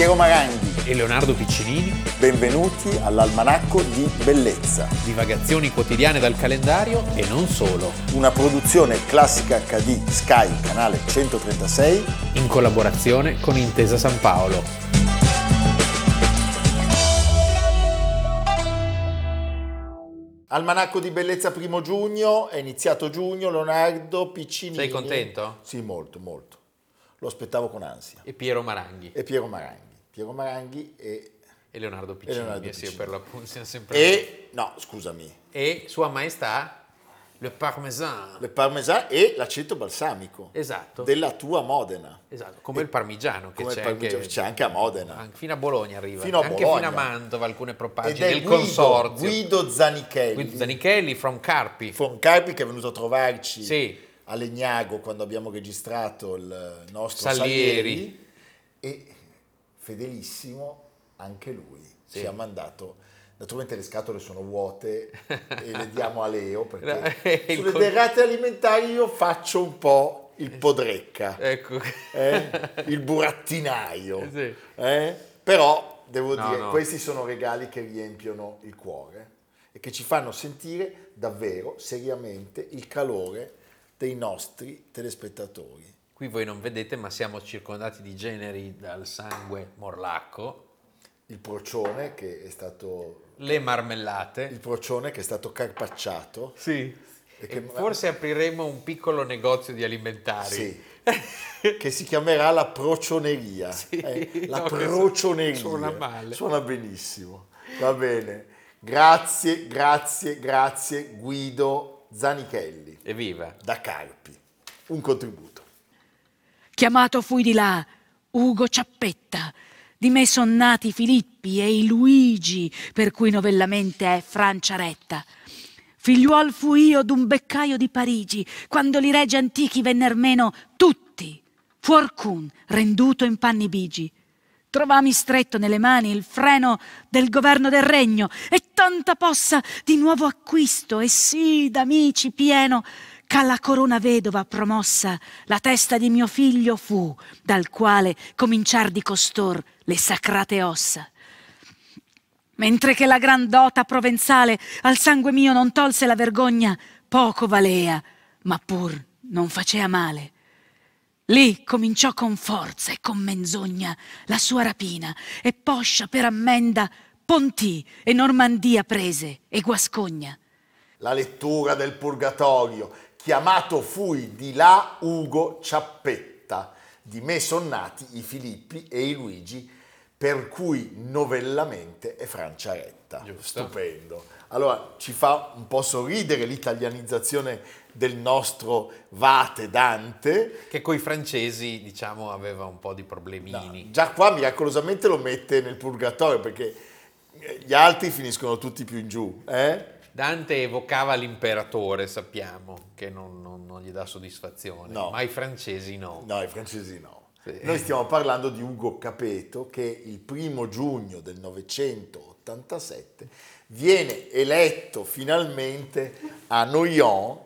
Piero Maranghi. e Leonardo Piccinini, Benvenuti all'Almanacco di Bellezza, divagazioni quotidiane dal calendario e non solo, una produzione classica HD Sky, canale 136. in collaborazione con Intesa San Paolo. Almanacco di Bellezza primo giugno, è iniziato giugno, Leonardo Piccini. Sei contento? Sì, molto, molto. Lo aspettavo con ansia. E Piero Maranghi E Piero Maranghi. Piero Maranghi e... e Leonardo Piccinini, Leonardo eh sì, Piccinini. per l'appunto siamo sempre E... No, scusami. e Sua Maestà le parmesan. Le parmesan e l'aceto balsamico. Esatto. Della tua Modena. Esatto, come il parmigiano che Come c'è, il parmigiano, anche, c'è anche a Modena. anche fino a Bologna arriva, Fino a anche Bologna. fino a Mantova alcune è del Guido, consorzio. Guido Zanichelli. Guido Zanichelli from Carpi. Foncarpi che è venuto a trovarci Sì. a Legnago quando abbiamo registrato il nostro Salieri. Salieri, e fedelissimo anche lui Sì. ci ha mandato naturalmente le scatole sono vuote e le diamo a Leo perché il sulle con- derrate alimentari io faccio un po' il podrecca Ecco. eh? il burattinaio Sì. eh? però devo No, dire no. questi sono regali che riempiono il cuore e che ci fanno sentire davvero seriamente il calore dei nostri telespettatori Qui voi non vedete, ma siamo circondati di generi dal sangue morlacco, il procione che è stato le marmellate. il procione che è stato carpacciato Sì. E che- E forse apriremo un piccolo negozio di alimentari. sì, che si chiamerà la procioneria eh? la no, procioneria suona male. suona benissimo va bene grazie grazie grazie Guido Zanichelli Evviva. da Carpi. Un contributo. Chiamato fui di là Ugo Ciappetta. Di me son nati Filippi e i Luigi, per cui novellamente è Francia retta. Figliuol fui io d'un beccaio di Parigi, quando li regi antichi venner meno tutti, fuorcun renduto in panni bigi. Trovami stretto nelle mani il freno del governo del regno e tanta possa di nuovo acquisto e sì d'amici pieno c'alla corona vedova promossa la testa di mio figlio fu dal quale cominciar di costor le sacrate ossa mentre che la grandota provenzale al sangue mio non tolse la vergogna poco valea ma pur non facea male Lì cominciò con forza e con menzogna la sua rapina e poscia per ammenda Pontì e Normandia prese e Guascogna. La lettura del Purgatorio. Chiamato fui di là Ugo Ciappetta. Di me son nati i Filippi e i Luigi, per cui novellamente è Franciaretta. Giusto. Stupendo. Allora ci fa un po' sorridere l'italianizzazione del nostro Vate Dante. Che coi francesi, diciamo, aveva un po' di No, problemini. già qua miracolosamente lo mette nel Purgatorio perché eh, gli altri finiscono tutti più in giù. Eh? Dante evocava l'imperatore, sappiamo, che non, non- non gli dà soddisfazione, No. ma i francesi no. No, i francesi no. Sì. Noi stiamo parlando di Ugo Capeto che il primo giugno del 987 viene eletto finalmente a Noyon.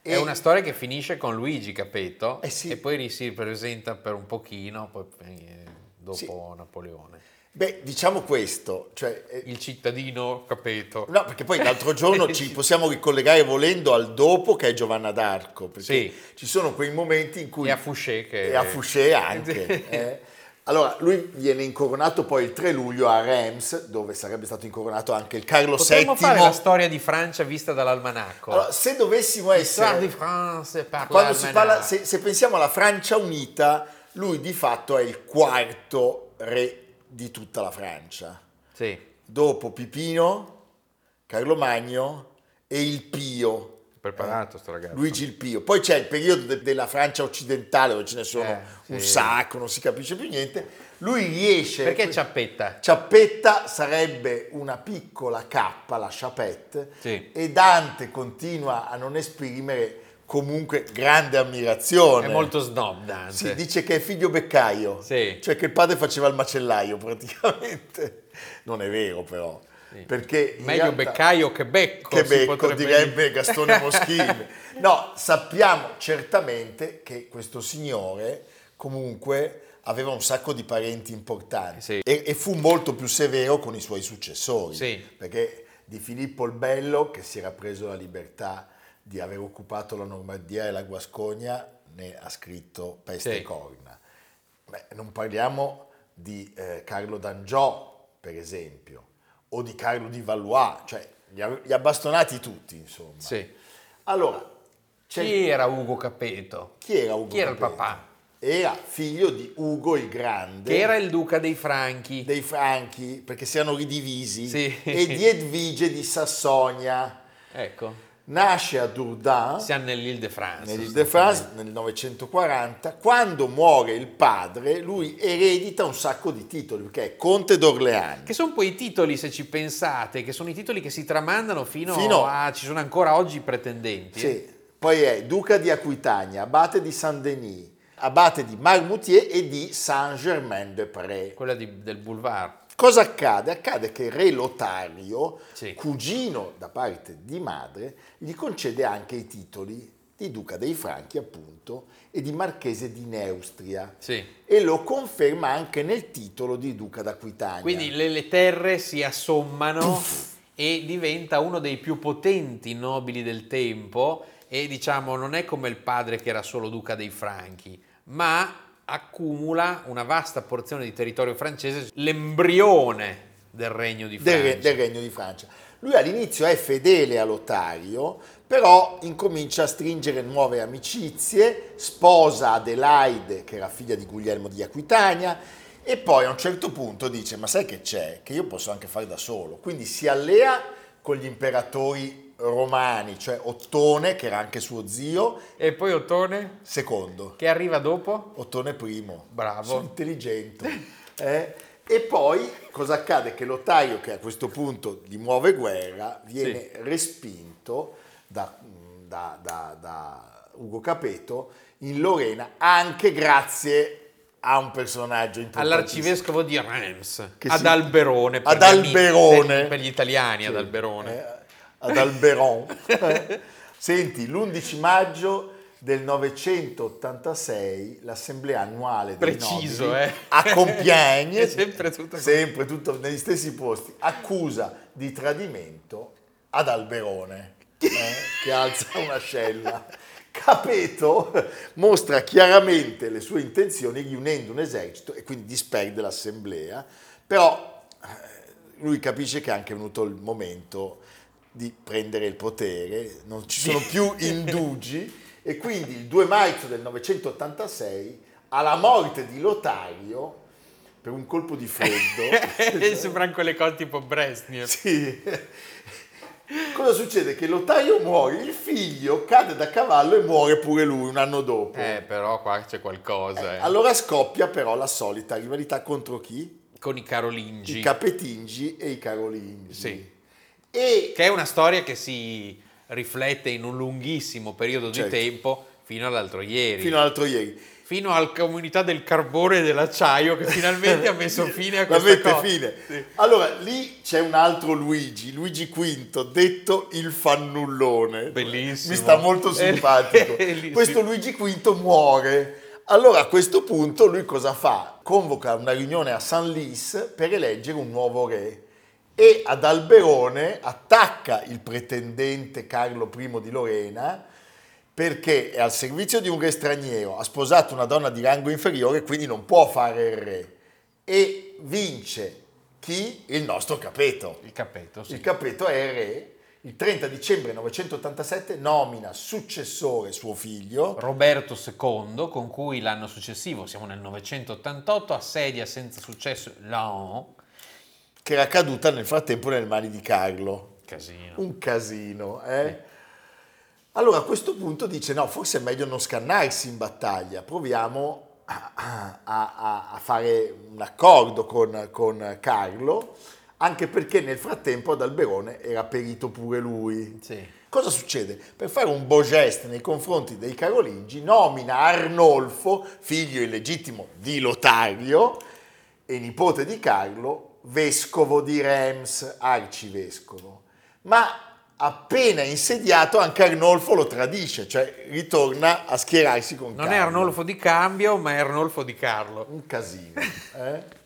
È una storia che finisce con Luigi Capeto Eh sì. e poi si presenta per un pochino, poi eh, dopo Sì. Napoleone. Beh, diciamo questo, cioè, eh, Il cittadino Capeto. no, perché poi l'altro giorno ci possiamo ricollegare volendo al dopo che è Giovanna d'Arco, perché Sì. ci sono quei momenti in cui... E a Fouché che... e a Fouché anche. eh. Allora, lui viene incoronato poi il 3 luglio a Reims, dove sarebbe stato incoronato anche il Carlo Potremmo VII. fare la storia di Francia vista dall'almanacco. Allora, se dovessimo L'histoire di essere... France par Quando si parla, se, se pensiamo alla Francia unita, lui di fatto è il quarto re di tutta la Francia. Sì, Dopo Pipino, Carlo Magno e il Pio. preparato sto ragazzo. Luigi il Pio. Poi c'è il periodo de- della Francia occidentale dove ce ne sono Eh, un sì. sacco, non si capisce più niente. Lui riesce... Perché Ciappetta? Ciappetta sarebbe una piccola cappa, la chapette, Sì. e Dante continua a non esprimere comunque grande ammirazione. È molto snob Dante. Si dice che è figlio beccaio, Sì. cioè che il padre faceva il macellaio praticamente. Non è vero però, Sì. perché Meglio realtà- beccaio che becco. che becco, potrebbe direbbe dire. Gastone Moschini. No, sappiamo certamente che questo signore comunque aveva un sacco di parenti importanti Sì. e, e fu molto più severo con i suoi successori, Sì. perché di Filippo il Bello, che si era preso la libertà di aver occupato la Normandia e la Guascogna, ne ha scritto Peste Sì. e Corna. Beh, non parliamo di eh, Carlo d'Angiò, per esempio, o di Carlo di Valois, cioè li ha, li ha bastonati tutti, insomma. Sì. Allora, Chi era Ugo Capeto? chi era Ugo Chi era il Capeto? papà? Era figlio di Ugo il Grande, Che era il duca dei Franchi. dei Franchi, perché si erano ridivisi, Sì. e di Edvige di Sassonia. Ecco. Nasce a Dourdin, Siamo nell'Île-de-France. nell'Île-de-France, nel 940. Quando muore il padre, lui eredita un sacco di titoli, perché è conte d'Orleans. Che sono poi i titoli, se ci pensate, che sono i titoli che si tramandano fino, Fino- a... ci sono ancora oggi i pretendenti. eh. Sì. Poi è duca di Aquitania, abate di Saint-Denis, abate di Marmoutier e di Saint-Germain-de-Prés. Quella di- del boulevard. Cosa accade? Accade che re Lotario, Sì. cugino da parte di madre, gli concede anche i titoli di duca dei Franchi, appunto, e di marchese di Neustria. Sì. E lo conferma anche nel titolo di duca d'Aquitania. Quindi le, le terre si assommano e diventa uno dei più potenti nobili del tempo e diciamo non è come il padre che era solo duca dei Franchi, ma accumula una vasta porzione di territorio francese, l'embrione del regno di del, Francia. re- del regno di Francia. Lui all'inizio è fedele a Lotario, però incomincia a stringere nuove amicizie, sposa Adelaide, che era figlia di Guglielmo di Aquitania, e poi a un certo punto dice, ma sai che c'è? Che io posso anche fare da solo. Quindi si allea con gli imperatori romani, cioè Ottone, che era anche suo zio, E poi Ottone, secondo. che arriva dopo? Ottone primo. Bravo. Sono intelligente. eh? E poi cosa accade? Che Lotario, che a questo punto gli muove guerra, viene respinto da, da- da- da Ugo Capeto in Lorena anche grazie a un personaggio importante. All'arcivescovo di Reims, ad si- Alberone. per ad gli amici- Alberone. Per, gli italiani, ad Alberone. Eh, ad Alberon. Eh. Senti, l'11 maggio del 986 l'assemblea annuale Preciso, nobili eh. a Compiègne, sempre tutto sempre tutto negli stessi posti, accusa di tradimento ad Alberone, eh, che alza un'ascella. Capeto mostra chiaramente le sue intenzioni riunendo un esercito e quindi disperde l'assemblea, però eh, lui capisce che è anche venuto il momento di prendere il potere, non ci sono più indugi e quindi il 2 marzo del 986, alla morte di Lotario, per un colpo di freddo, Sembrano quelle cose tipo Brezhnev. sì. Cosa succede? Che Lotario muore, il figlio cade da cavallo e muore pure lui un anno dopo. Eh, però qua c'è qualcosa. eh. Allora scoppia però la solita rivalità contro chi? Con i Carolingi. I Capetingi e i Carolingi. Sì. E Che è una storia che si riflette in un lunghissimo periodo Certo. di tempo fino all'altro ieri. fino all'altro ieri. Fino alla comunità del carbone e dell'acciaio che finalmente ha messo fine a questa mette cosa. fine. Sì. Allora, lì c'è un altro Luigi, Luigi V, detto il fannullone. Bellissimo. Mi sta molto simpatico. Bellissimo. questo Luigi V muore. Allora a questo punto lui cosa fa? Convoca una riunione a San Lis per eleggere un nuovo re e ad Alberone attacca il pretendente Carlo I di Lorena perché è al servizio di un re straniero, ha sposato una donna di rango inferiore, quindi non può fare il re. E vince chi? Il nostro Capeto. Il capeto, sì. Il Capeto è il re. Il 30 dicembre 987 nomina successore suo figlio, Roberto II, con cui l'anno successivo, siamo nel 988, assedia senza successo Laon. che era caduta nel frattempo nelle mani di Carlo. Casino. Un casino, eh? Allora a questo punto dice: no, forse è meglio non scannarsi in battaglia, proviamo a, a- a- fare un accordo con, con Carlo, anche perché nel frattempo ad Alberone era perito pure lui. Sì. Cosa succede? Per fare un beau geste nei confronti dei Carolingi, nomina Arnolfo, figlio illegittimo di Lotario e nipote di Carlo, vescovo di Reims, arcivescovo. Ma appena insediato anche Arnolfo lo tradisce, cioè ritorna a schierarsi con Non Carlo. è Arnolfo di Cambio, ma è Arnolfo di Carlo. Un casino. eh?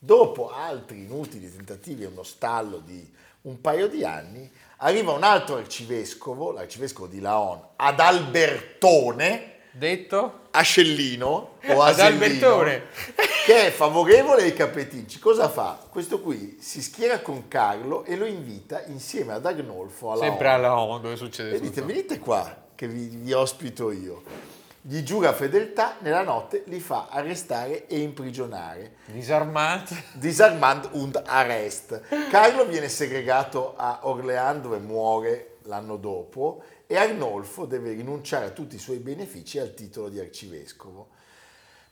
Dopo altri inutili tentativi e uno stallo di un paio di anni, arriva un altro arcivescovo, l'arcivescovo di Laon, ad Albertone, Detto? Ascellino o Asellino, che è favorevole ai capetinci. Cosa fa? Questo qui si schiera con Carlo e lo invita insieme ad Agnolfo alla Sempre alla Onda dove succede E dite, tutto. venite qua che vi, vi ospito io. Gli giura fedeltà, nella notte li fa arrestare e imprigionare. Disarmati. Disarmand und Arrest. Carlo viene segregato a Orléans dove muore l'anno dopo e Arnolfo deve rinunciare a tutti i suoi benefici al titolo di arcivescovo.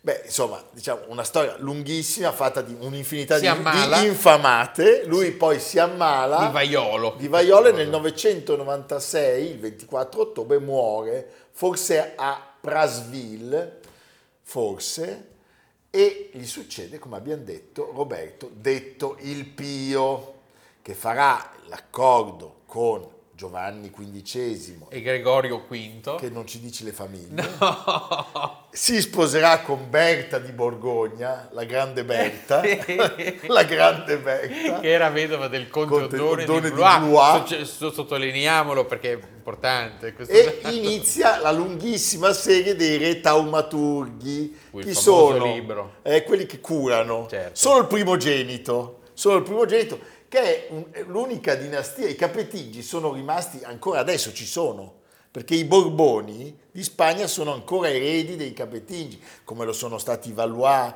Beh, insomma, diciamo una storia lunghissima fatta di un'infinità di, di infamate. Lui poi si ammala Di vaiolo. di Vaiolo e nel 996, il 24 ottobre, muore, forse a Prasville, forse, e gli succede, come abbiamo detto, Roberto, detto il Pio, che farà l'accordo con Giovanni XV, E Gregorio V. che non ci dice le famiglie, si sposerà con Berta di Borgogna, la grande Berta, la grande Berta. che era vedova del conte Conte Oddone, Oddone di di Blois. So- Sottolineiamolo perché è importante. E dato. inizia la lunghissima serie dei re taumaturghi. Quel Chi sono? libro. Eh, quelli che curano. Certo. Solo il primogenito. Solo il primogenito, che è un- l'unica dinastia. I capetingi sono rimasti, ancora adesso ci sono, perché i Borboni di Spagna sono ancora eredi dei capetingi, come lo sono stati i Valois,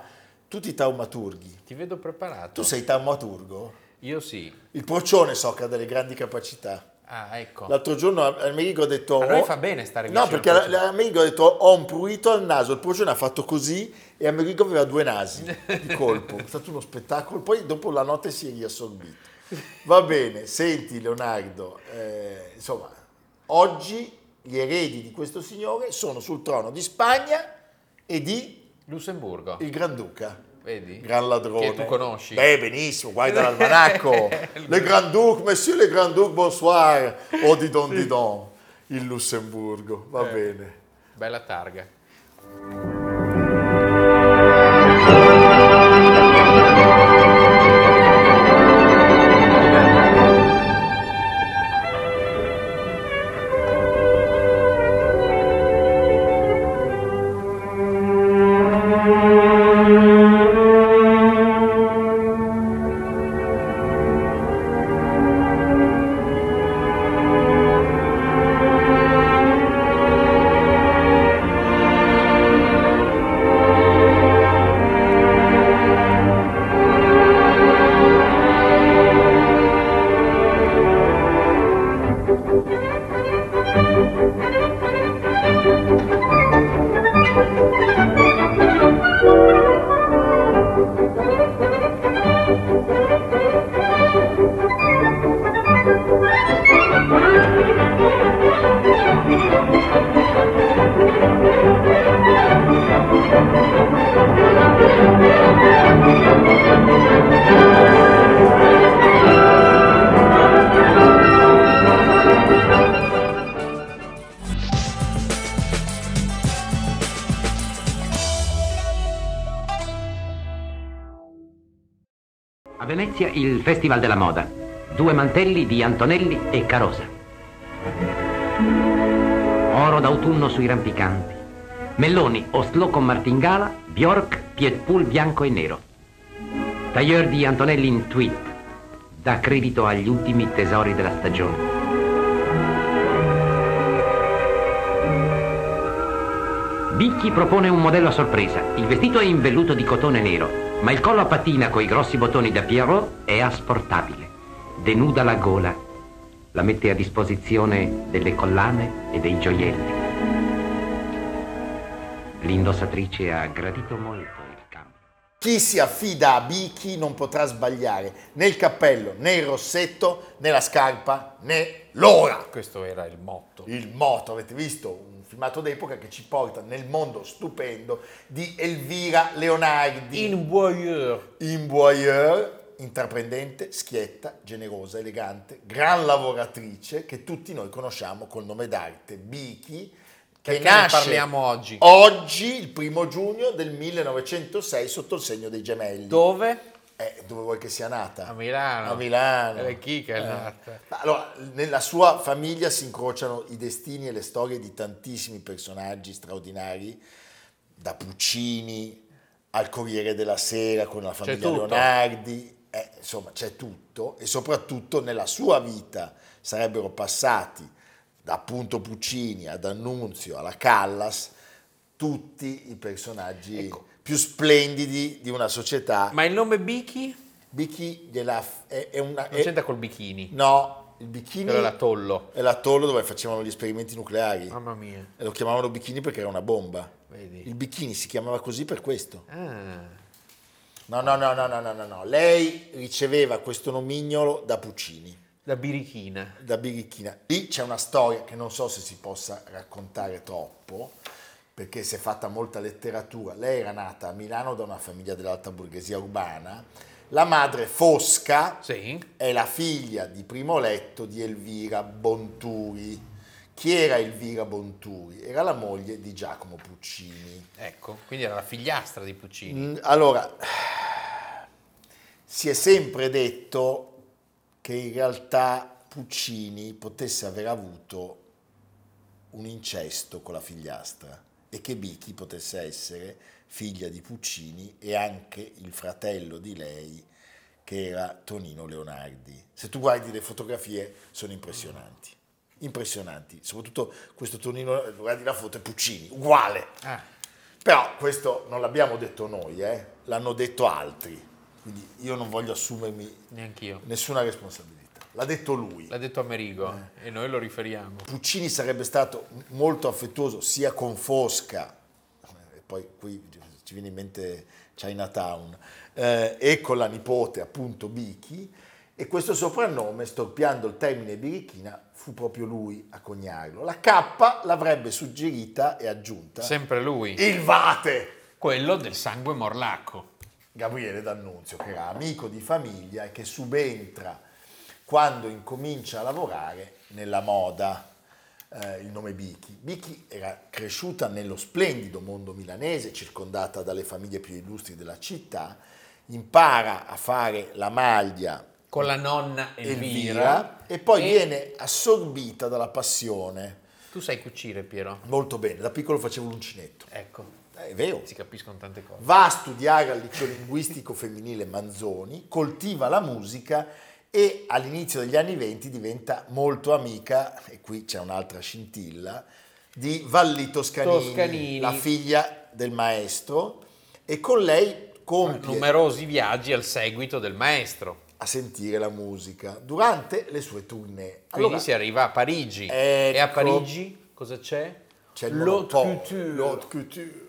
tutti i taumaturghi. Ti vedo preparato. Tu sei taumaturgo? Io sì. Il procione so che ha delle grandi capacità. Ah, ecco. L'altro giorno Amerigo ha detto... A noi "Oh, fa bene stare No, vicino perché la- procione. Amerigo ha detto ho un prurito al naso, il procione ha fatto così e Amerigo aveva due nasi di colpo. È stato uno spettacolo, poi dopo la notte si è riassorbito. Va bene, senti Leonardo, eh, insomma, oggi gli eredi di questo signore sono sul trono di Spagna e di Lussemburgo. il Granduca. Vedi? Gran ladrone. Che tu conosci. Beh, benissimo, guarda l'almanacco. Le Grand Duc, monsieur le Grand Duc, bonsoir. Oh, di don di don. Il Lussemburgo, va Eh. bene. Bella targa. Venezia il Festival della Moda. Due mantelli di Antonelli e Carosa. Oro d'autunno sui rampicanti. Melloni, Oslo con martingala, Bjork, Pietpool bianco e nero. Tailleur di Antonelli in tweed. Dà credito agli ultimi tesori della stagione. Bicchi propone un modello a sorpresa. Il vestito è in velluto di cotone nero, ma il collo a patina con i grossi bottoni da Pierrot è asportabile. Denuda la gola. La mette a disposizione delle collane e dei gioielli. L'indossatrice ha gradito molto il cambio. Chi si affida a Bichi non potrà sbagliare né il cappello, né il rossetto, né la scarpa, né l'ora. Questo era il motto. Il moto, avete visto? Filmato d'epoca che ci porta nel mondo stupendo di Elvira Leonardi. In voyeur. Imboyeur, intraprendente, schietta, generosa, elegante, gran lavoratrice che tutti noi conosciamo col nome d'arte Biki, che Perché nasce parliamo oggi? oggi, il primo giugno del 1906, sotto il segno dei gemelli. Dove? Eh, dove vuoi che sia nata? A Milano. A Milano. E chi che è Eh. nata? Ma Allora, nella sua famiglia si incrociano i destini e le storie di tantissimi personaggi straordinari, da Puccini al Corriere della Sera con la famiglia. Leonardi, eh, insomma c'è tutto e soprattutto nella sua vita sarebbero passati da appunto Puccini ad Annunzio alla Callas tutti i personaggi Ecco. Più splendidi di una società. Ma il nome Biki? Bichi gliela è, è una... Non è- c'entra col bikini. No, il bikini è l'atollo. è l'atollo dove facevano gli esperimenti nucleari. Mamma mia. E lo chiamavano bikini perché era una bomba. Vedi. Il bikini si chiamava così per questo. Ah. No, no, no, no, no, no, no, no. Lei riceveva questo nomignolo da Puccini, La birichina. da Birichina. Lì c'è una storia che non so se si possa raccontare troppo, perché si è fatta molta letteratura. Lei era nata a Milano da una famiglia dell'alta borghesia urbana. La madre Fosca Sì. è la figlia di primo letto di Elvira Bonturi. Chi era Elvira Bonturi? Era la moglie di Giacomo Puccini. Ecco, quindi era la figliastra di Puccini. Mm, Allora, si è sempre detto che in realtà Puccini potesse aver avuto un incesto con la figliastra e che Bichi potesse essere figlia di Puccini e anche il fratello di lei che era Tonino Leonardi. Se tu guardi le fotografie sono impressionanti, impressionanti, soprattutto questo Tonino, guardi la foto è Puccini, uguale. Ah, Però questo non l'abbiamo detto noi, eh, l'hanno detto altri, quindi io non voglio assumermi neanch'io. nessuna responsabilità. L'ha detto lui. L'ha detto Amerigo e noi lo riferiamo. Puccini sarebbe stato molto affettuoso sia con Fosca, e poi qui ci viene in mente Chinatown, eh, e con la nipote appunto Bichi, e questo soprannome, storpiando il termine birichina, fu proprio lui a coniarlo. La K l'avrebbe suggerita e aggiunta Sempre lui. il Vate. Quello del sangue morlacco. Gabriele D'Annunzio, che era amico di famiglia e che subentra quando incomincia a lavorare nella moda, eh, il nome Bichi. Bichi era cresciuta nello splendido mondo milanese, circondata dalle famiglie più illustri della città, impara a fare la maglia Con la nonna Elvira. Elvira e poi viene assorbita dalla passione. Tu sai cucire, Piero? Molto bene, da piccolo facevo l'uncinetto. Ecco, È vero. si capiscono tante cose. Va a studiare al liceo linguistico femminile Manzoni, coltiva la musica e all'inizio degli anni venti diventa molto amica, e qui c'è un'altra scintilla, di Valli Toscanini, Toscanini. la figlia del maestro, e con lei compie Numerosi viaggi al seguito del maestro. a sentire la musica durante le sue tournée. Quindi Allora, si arriva a Parigi. E a Ecco. Parigi cosa c'è? c'è L'haute couture. l'haute couture.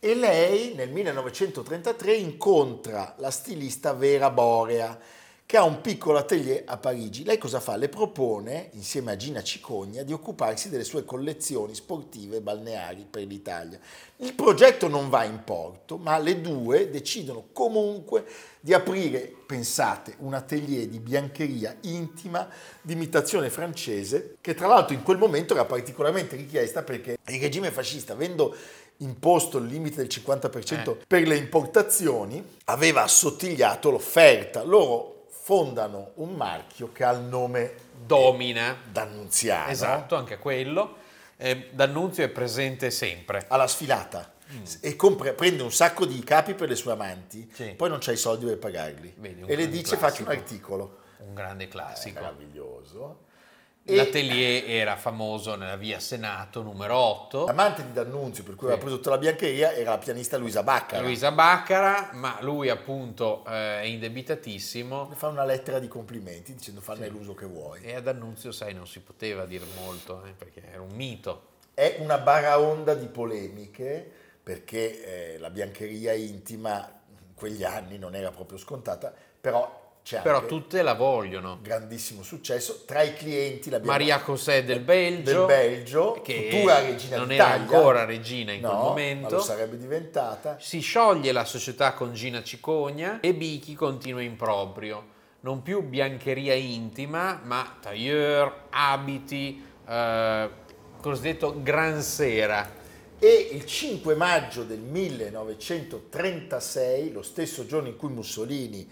E lei nel 1933 incontra la stilista Vera Borea, che ha un piccolo atelier a Parigi. Lei cosa fa? Le propone, insieme a Gina Cicogna, di occuparsi delle sue collezioni sportive balneari per l'Italia. Il progetto non va in porto, ma le due decidono comunque di aprire, pensate, un atelier di biancheria intima di imitazione francese, che tra l'altro in quel momento era particolarmente richiesta perché il regime fascista, avendo imposto il limite del 50% Eh. per le importazioni, aveva assottigliato l'offerta. Loro fondano un marchio che ha il nome Domina. D'Annunziano. Esatto, anche quello. Eh, D'Annunzio è presente sempre. alla sfilata e compra- prende un sacco di capi per le sue amanti, Mm. Sì. poi non c'ha i soldi per pagarli Vedi, e le dice classico. faccio un articolo. Un grande classico. Meraviglioso. E L'atelier era famoso nella via Senato numero 8. l'amante di D'Annunzio, per cui aveva preso tutta la biancheria, era la pianista Luisa Baccara. Luisa Baccara, ma lui appunto eh, è indebitatissimo Le fa una lettera di complimenti dicendo fanne l'uso che vuoi. e ad Annunzio, sai, non si poteva dire molto eh, perché era un mito. È una baraonda di polemiche perché eh, la biancheria intima in quegli anni non era proprio scontata, però c'è Però tutte la vogliono. grandissimo successo. Tra i clienti l'abbiamo Maria José del Belgio, del Belgio, che futura regina non d'Italia. era ancora regina in No, quel momento. lo sarebbe diventata. Si scioglie la società con Gina Cicogna e Bichi continua in proprio. Non più biancheria intima, ma tailleur, abiti, eh, cosiddetto gran sera. E il 5 maggio del 1936, lo stesso giorno in cui Mussolini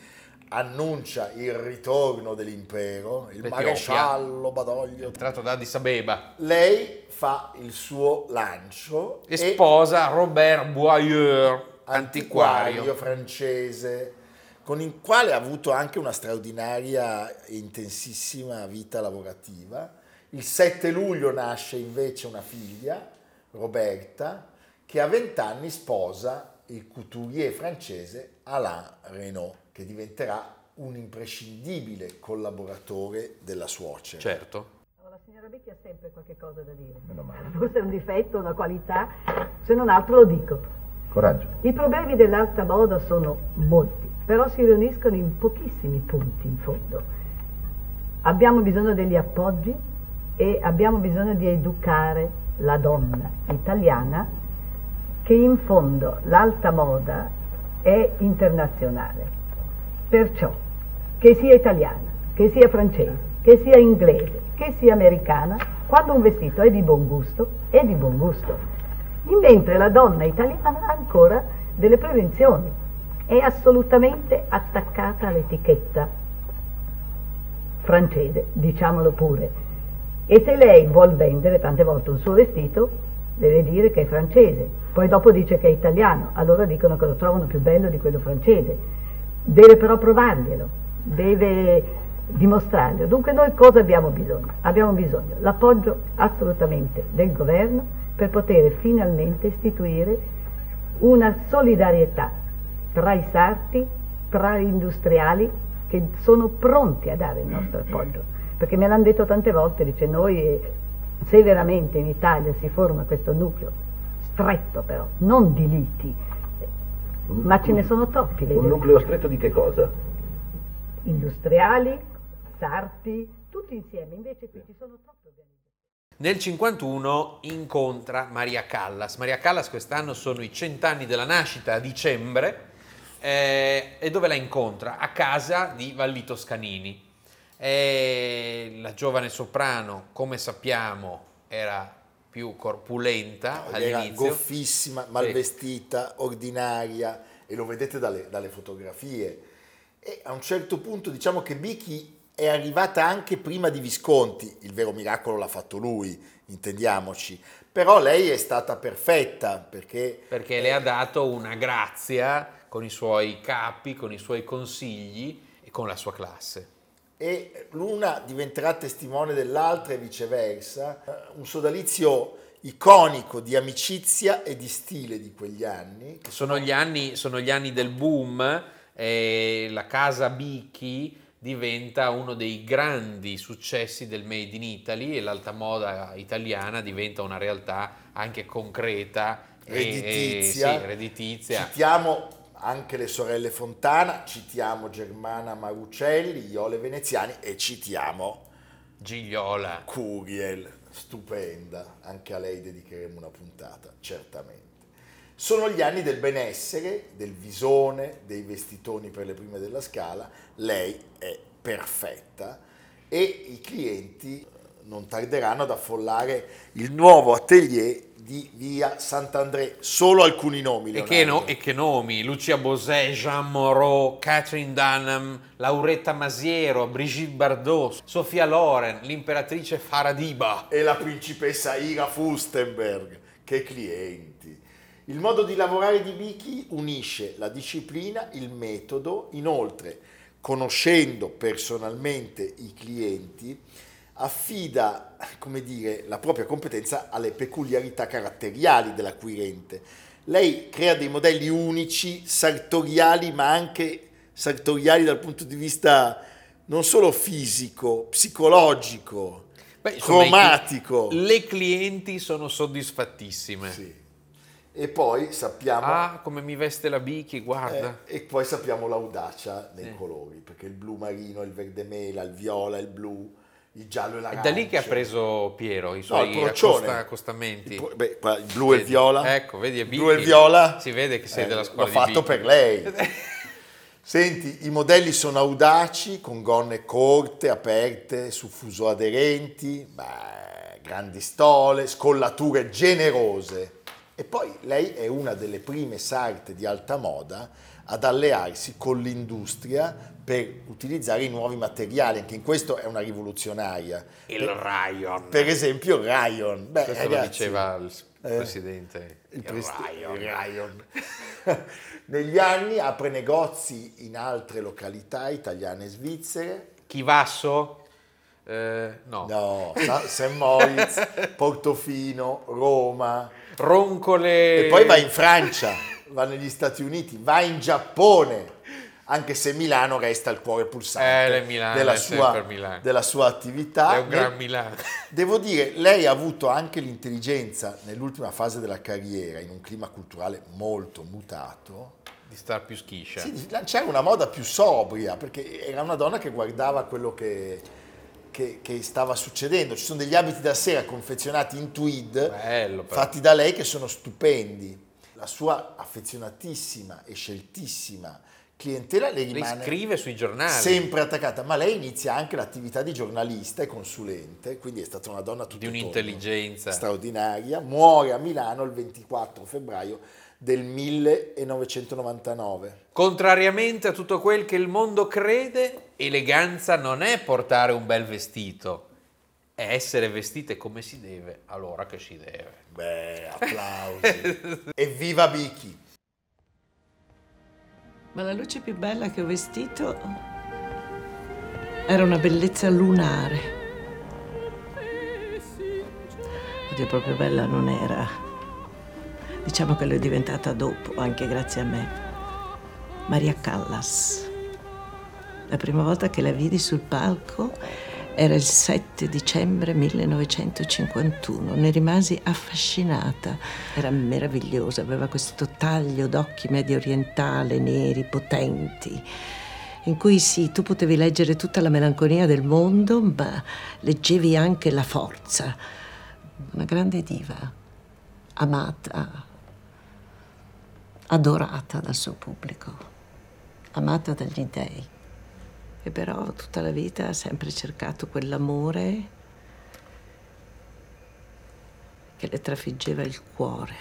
annuncia il ritorno dell'impero, il L'Etiopia. maresciallo Badoglio, Tratto da Addis Abeba. lei fa il suo lancio E sposa Robert Boyer, antiquario antiquario. francese, con il quale ha avuto anche una straordinaria e intensissima vita lavorativa. Il 7 luglio nasce invece una figlia, Roberta, che a 20 anni sposa il couturier francese Alain Renault, che diventerà un imprescindibile collaboratore della suocera. Certo. La signora Becchi ha sempre qualche cosa da dire. Forse è un difetto, una qualità, se non altro lo dico. Coraggio. I problemi dell'alta moda sono molti, però si riuniscono in pochissimi punti in fondo. Abbiamo bisogno degli appoggi e abbiamo bisogno di educare la donna italiana che in fondo l'alta moda è internazionale. Perciò, che sia italiana, che sia francese, che sia inglese, che sia americana, quando un vestito è di buon gusto, è di buon gusto. Mentre la donna italiana ha ancora delle prevenzioni, è assolutamente attaccata all'etichetta francese, diciamolo pure. E se lei vuol vendere tante volte un suo vestito, deve dire che è francese, poi dopo dice che è italiano, allora dicono che lo trovano più bello di quello francese. Deve però provarglielo, deve dimostrarglielo. Dunque noi cosa abbiamo bisogno? Abbiamo bisogno l'appoggio assolutamente del governo per poter finalmente istituire una solidarietà tra i sarti, tra gli industriali che sono pronti a dare il nostro appoggio. Perché me l'hanno detto tante volte, dice noi se veramente in Italia si forma questo nucleo stretto però, non di liti, ma ce ne sono troppi. Un vedi? nucleo stretto di che cosa? Industriali, sarti, tutti insieme, invece qui ci sono troppi organizzazioni. Nel 51 incontra Maria Callas. Maria Callas quest'anno sono i cent'anni della nascita a dicembre eh, e dove la incontra? A casa di Vallito Scanini. Eh, la giovane soprano, come sappiamo, era più corpulenta Era all'inizio. goffissima, mal vestita, ordinaria e lo vedete dalle, dalle fotografie. E a un certo punto diciamo che Bichi è arrivata anche prima di Visconti, il vero miracolo l'ha fatto lui, intendiamoci, però lei è stata perfetta perché perché le ha dato una grazia con i suoi capi, con i suoi consigli e con la sua classe. E l'una diventerà testimone dell'altra e viceversa. Eh, Un sodalizio iconico di amicizia e di stile di quegli anni. Sono gli anni, sono gli anni del boom e la casa Bicchi diventa uno dei grandi successi del Made in Italy e l'alta moda italiana diventa una realtà anche concreta e- e- redditizia. sì, redditizia. Citiamo anche le sorelle Fontana, citiamo Germana Marucelli, Iole Veneziani e citiamo Gigliola. Curiel, stupenda, anche a lei dedicheremo una puntata, certamente. Sono gli anni del benessere, del visone, dei vestitoni per le prime della scala, lei è perfetta e i clienti non tarderanno ad affollare il nuovo atelier di via Sant'André. Solo alcuni nomi. E che, no- e che nomi? Lucia Bosè, Jean Moreau, Catherine Dunham, Lauretta Masiero, Brigitte Bardot, Sofia Loren, l'imperatrice Faradiba. e la principessa Ira Fustenberg. Che clienti! Il modo di lavorare di Vicky unisce la disciplina, il metodo, inoltre, conoscendo personalmente i clienti, affida, come dire, la propria competenza alle peculiarità caratteriali dell'acquirente. Lei crea dei modelli unici, sartoriali, ma anche sartoriali dal punto di vista non solo fisico, psicologico, Beh, insomma, i cromatico. Le clienti sono soddisfattissime. Sì. E poi sappiamo, Ah, come mi veste la Bichi, guarda. eh, e poi sappiamo l'audacia nei colori, perché il blu marino, il verde mela, il viola, il blu, il giallo e È l'arancio. da lì che ha preso Piero i No, suoi procione. accosta- accostamenti. Il, beh, il blu e il Vedi? viola. Ecco, vedi, è blu e viola. Si vede che sei Eh, della scuola L'ho fatto Vicky. per lei. Senti, i modelli sono audaci, con gonne corte, aperte, su fuso aderenti, beh, grandi stole, scollature generose. E poi lei è una delle prime sarte di alta moda ad allearsi con l'industria per utilizzare i nuovi materiali, anche in questo è una rivoluzionaria. Il per, Rayon. per esempio Rayon. Beh, Questo lo ragazzi, diceva il eh, presidente. il Il pres- Rayon. il Rayon. Negli anni apre negozi in altre località italiane e svizzere. Chivasso? Eh, no. No, St. Moritz, Portofino, Roma. Roncole. E poi va in Francia, va negli Stati Uniti, va in Giappone, anche se Milano resta il cuore pulsante Eh, Milano, della, sua, della sua attività. È un gran Milano. Devo dire, lei ha avuto anche l'intelligenza nell'ultima fase della carriera, in un clima culturale molto mutato, Di star più schiscia. sì, lanciare una moda più sobria, perché era una donna che guardava quello che, che- che stava succedendo. Ci sono degli abiti da sera confezionati in tweed, Bello, fatti da lei, che sono stupendi. La sua affezionatissima e sceltissima clientela le rimane scrive sui giornali. sempre attaccata, ma lei inizia anche l'attività di giornalista e consulente, quindi è stata una donna tutto Di un'intelligenza. straordinaria. Muore a Milano il 24 febbraio del 1999. Contrariamente a tutto quel che il mondo crede, eleganza non è portare un bel vestito, è essere vestite come si deve, allora che si deve. Beh, applausi. Evviva Vicky! Ma la luce più bella che ho vestito era una bellezza lunare. Oddio, proprio bella non era. Diciamo che l'ho diventata dopo, anche grazie a me. Maria Callas. La prima volta che la vidi sul palco era il 7 dicembre 1951. Ne rimasi affascinata. Era meravigliosa, aveva questo taglio d'occhi medio orientale, neri, potenti, in cui sì, tu potevi leggere tutta la melanconia del mondo, ma leggevi anche la forza. Una grande diva, amata, adorata dal suo pubblico, amata dagli dèi che però tutta la vita ha sempre cercato quell'amore che le trafiggeva il cuore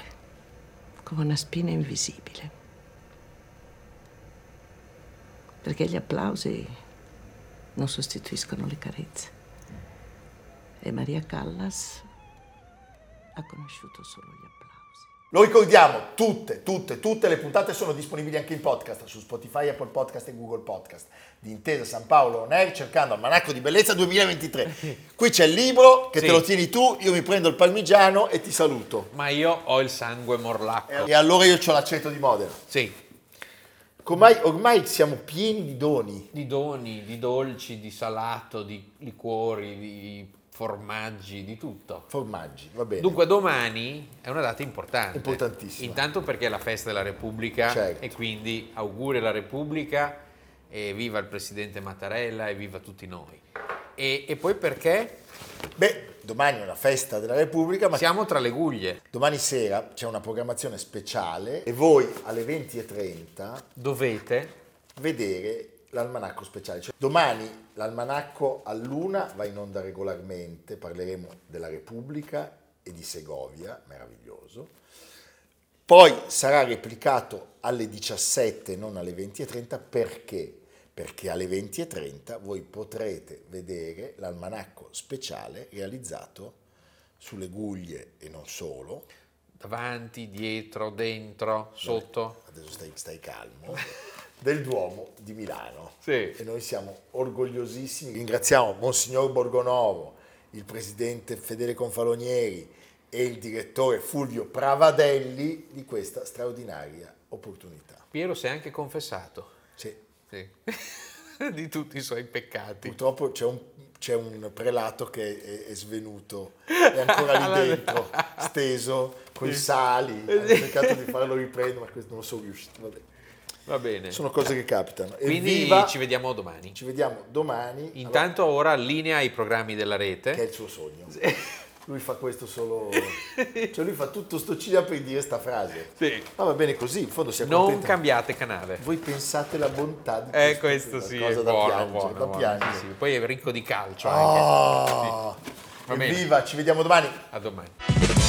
come una spina invisibile. Perché gli applausi non sostituiscono le carezze. E Maria Callas ha conosciuto solo gli applausi. Lo ricordiamo, tutte, tutte, tutte le puntate sono disponibili anche in podcast su Spotify, Apple Podcast e Google Podcast di Intesa San Paolo On Air cercando Almanacco di Bellezza 2023. Qui c'è il libro che Sì. te lo tieni tu, io mi prendo il parmigiano e ti saluto. Ma io ho il sangue morlacco. E allora io ho l'aceto di Modena. Sì, Ormai, ormai siamo pieni di doni. di doni, di dolci, di salato, di liquori, di formaggi, di tutto. Formaggi, va bene. Dunque domani è una data importante. Importantissima. Intanto perché è la festa della Repubblica Certo. e quindi auguri alla Repubblica e viva il Presidente Mattarella e viva tutti noi. E, e poi perché Beh, domani è una festa della Repubblica, ma siamo tra le guglie. domani sera c'è una programmazione speciale e voi alle 20.30 Dovete vedere l'almanacco speciale. Cioè, domani l'almanacco all'una va in onda regolarmente, parleremo della Repubblica e di Segovia, meraviglioso. Poi sarà replicato alle 17, non alle 20.30, perché? Perché alle 20.30 voi potrete vedere l'almanacco speciale realizzato sulle guglie e non solo. Davanti, dietro, dentro, sotto. Adesso stai, stai calmo. Del Duomo di Milano. Sì. E noi siamo orgogliosissimi. Ringraziamo Monsignor Borgonovo, il presidente Fedele Confalonieri e il direttore Fulvio Pravadelli di questa straordinaria opportunità. Piero si è anche confessato. Sì. Sì. di tutti i suoi peccati. Purtroppo c'è un, c'è un prelato che è, è svenuto, è ancora lì dentro, steso, con i sali. Ho cercato di farlo riprendere, ma questo non sono riuscito. Vabbè. Va bene. Sono cose che capitano. Quindi Evviva, ci vediamo domani. ci vediamo domani. Intanto ora allinea i programmi della Allora, che è rete. il suo sogno. Lui fa questo solo... Cioè lui fa tutto sto cinema per dire sta frase. Sì. Ma va bene così, in fondo si Non cambiate canale. Voi pensate la bontà di Eh, questo sì, cosa è da buono, piangere, buono, da buono, piangere. sì, sì. Poi è ricco di calcio anche. Ah, Va bene. evviva, ci vediamo domani. A domani.